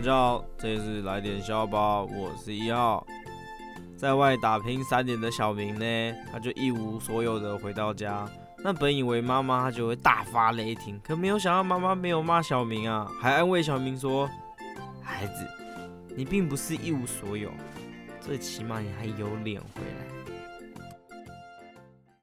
大家好，这里是来点笑吧，我是一号。在外打拼三年的小明呢，他就一无所有的回到家。那本以为妈妈她就会大发雷霆，可没有想到妈妈没有骂小明啊，还安慰小明说：“孩子，你并不是一无所有，最起码你还有脸回来。”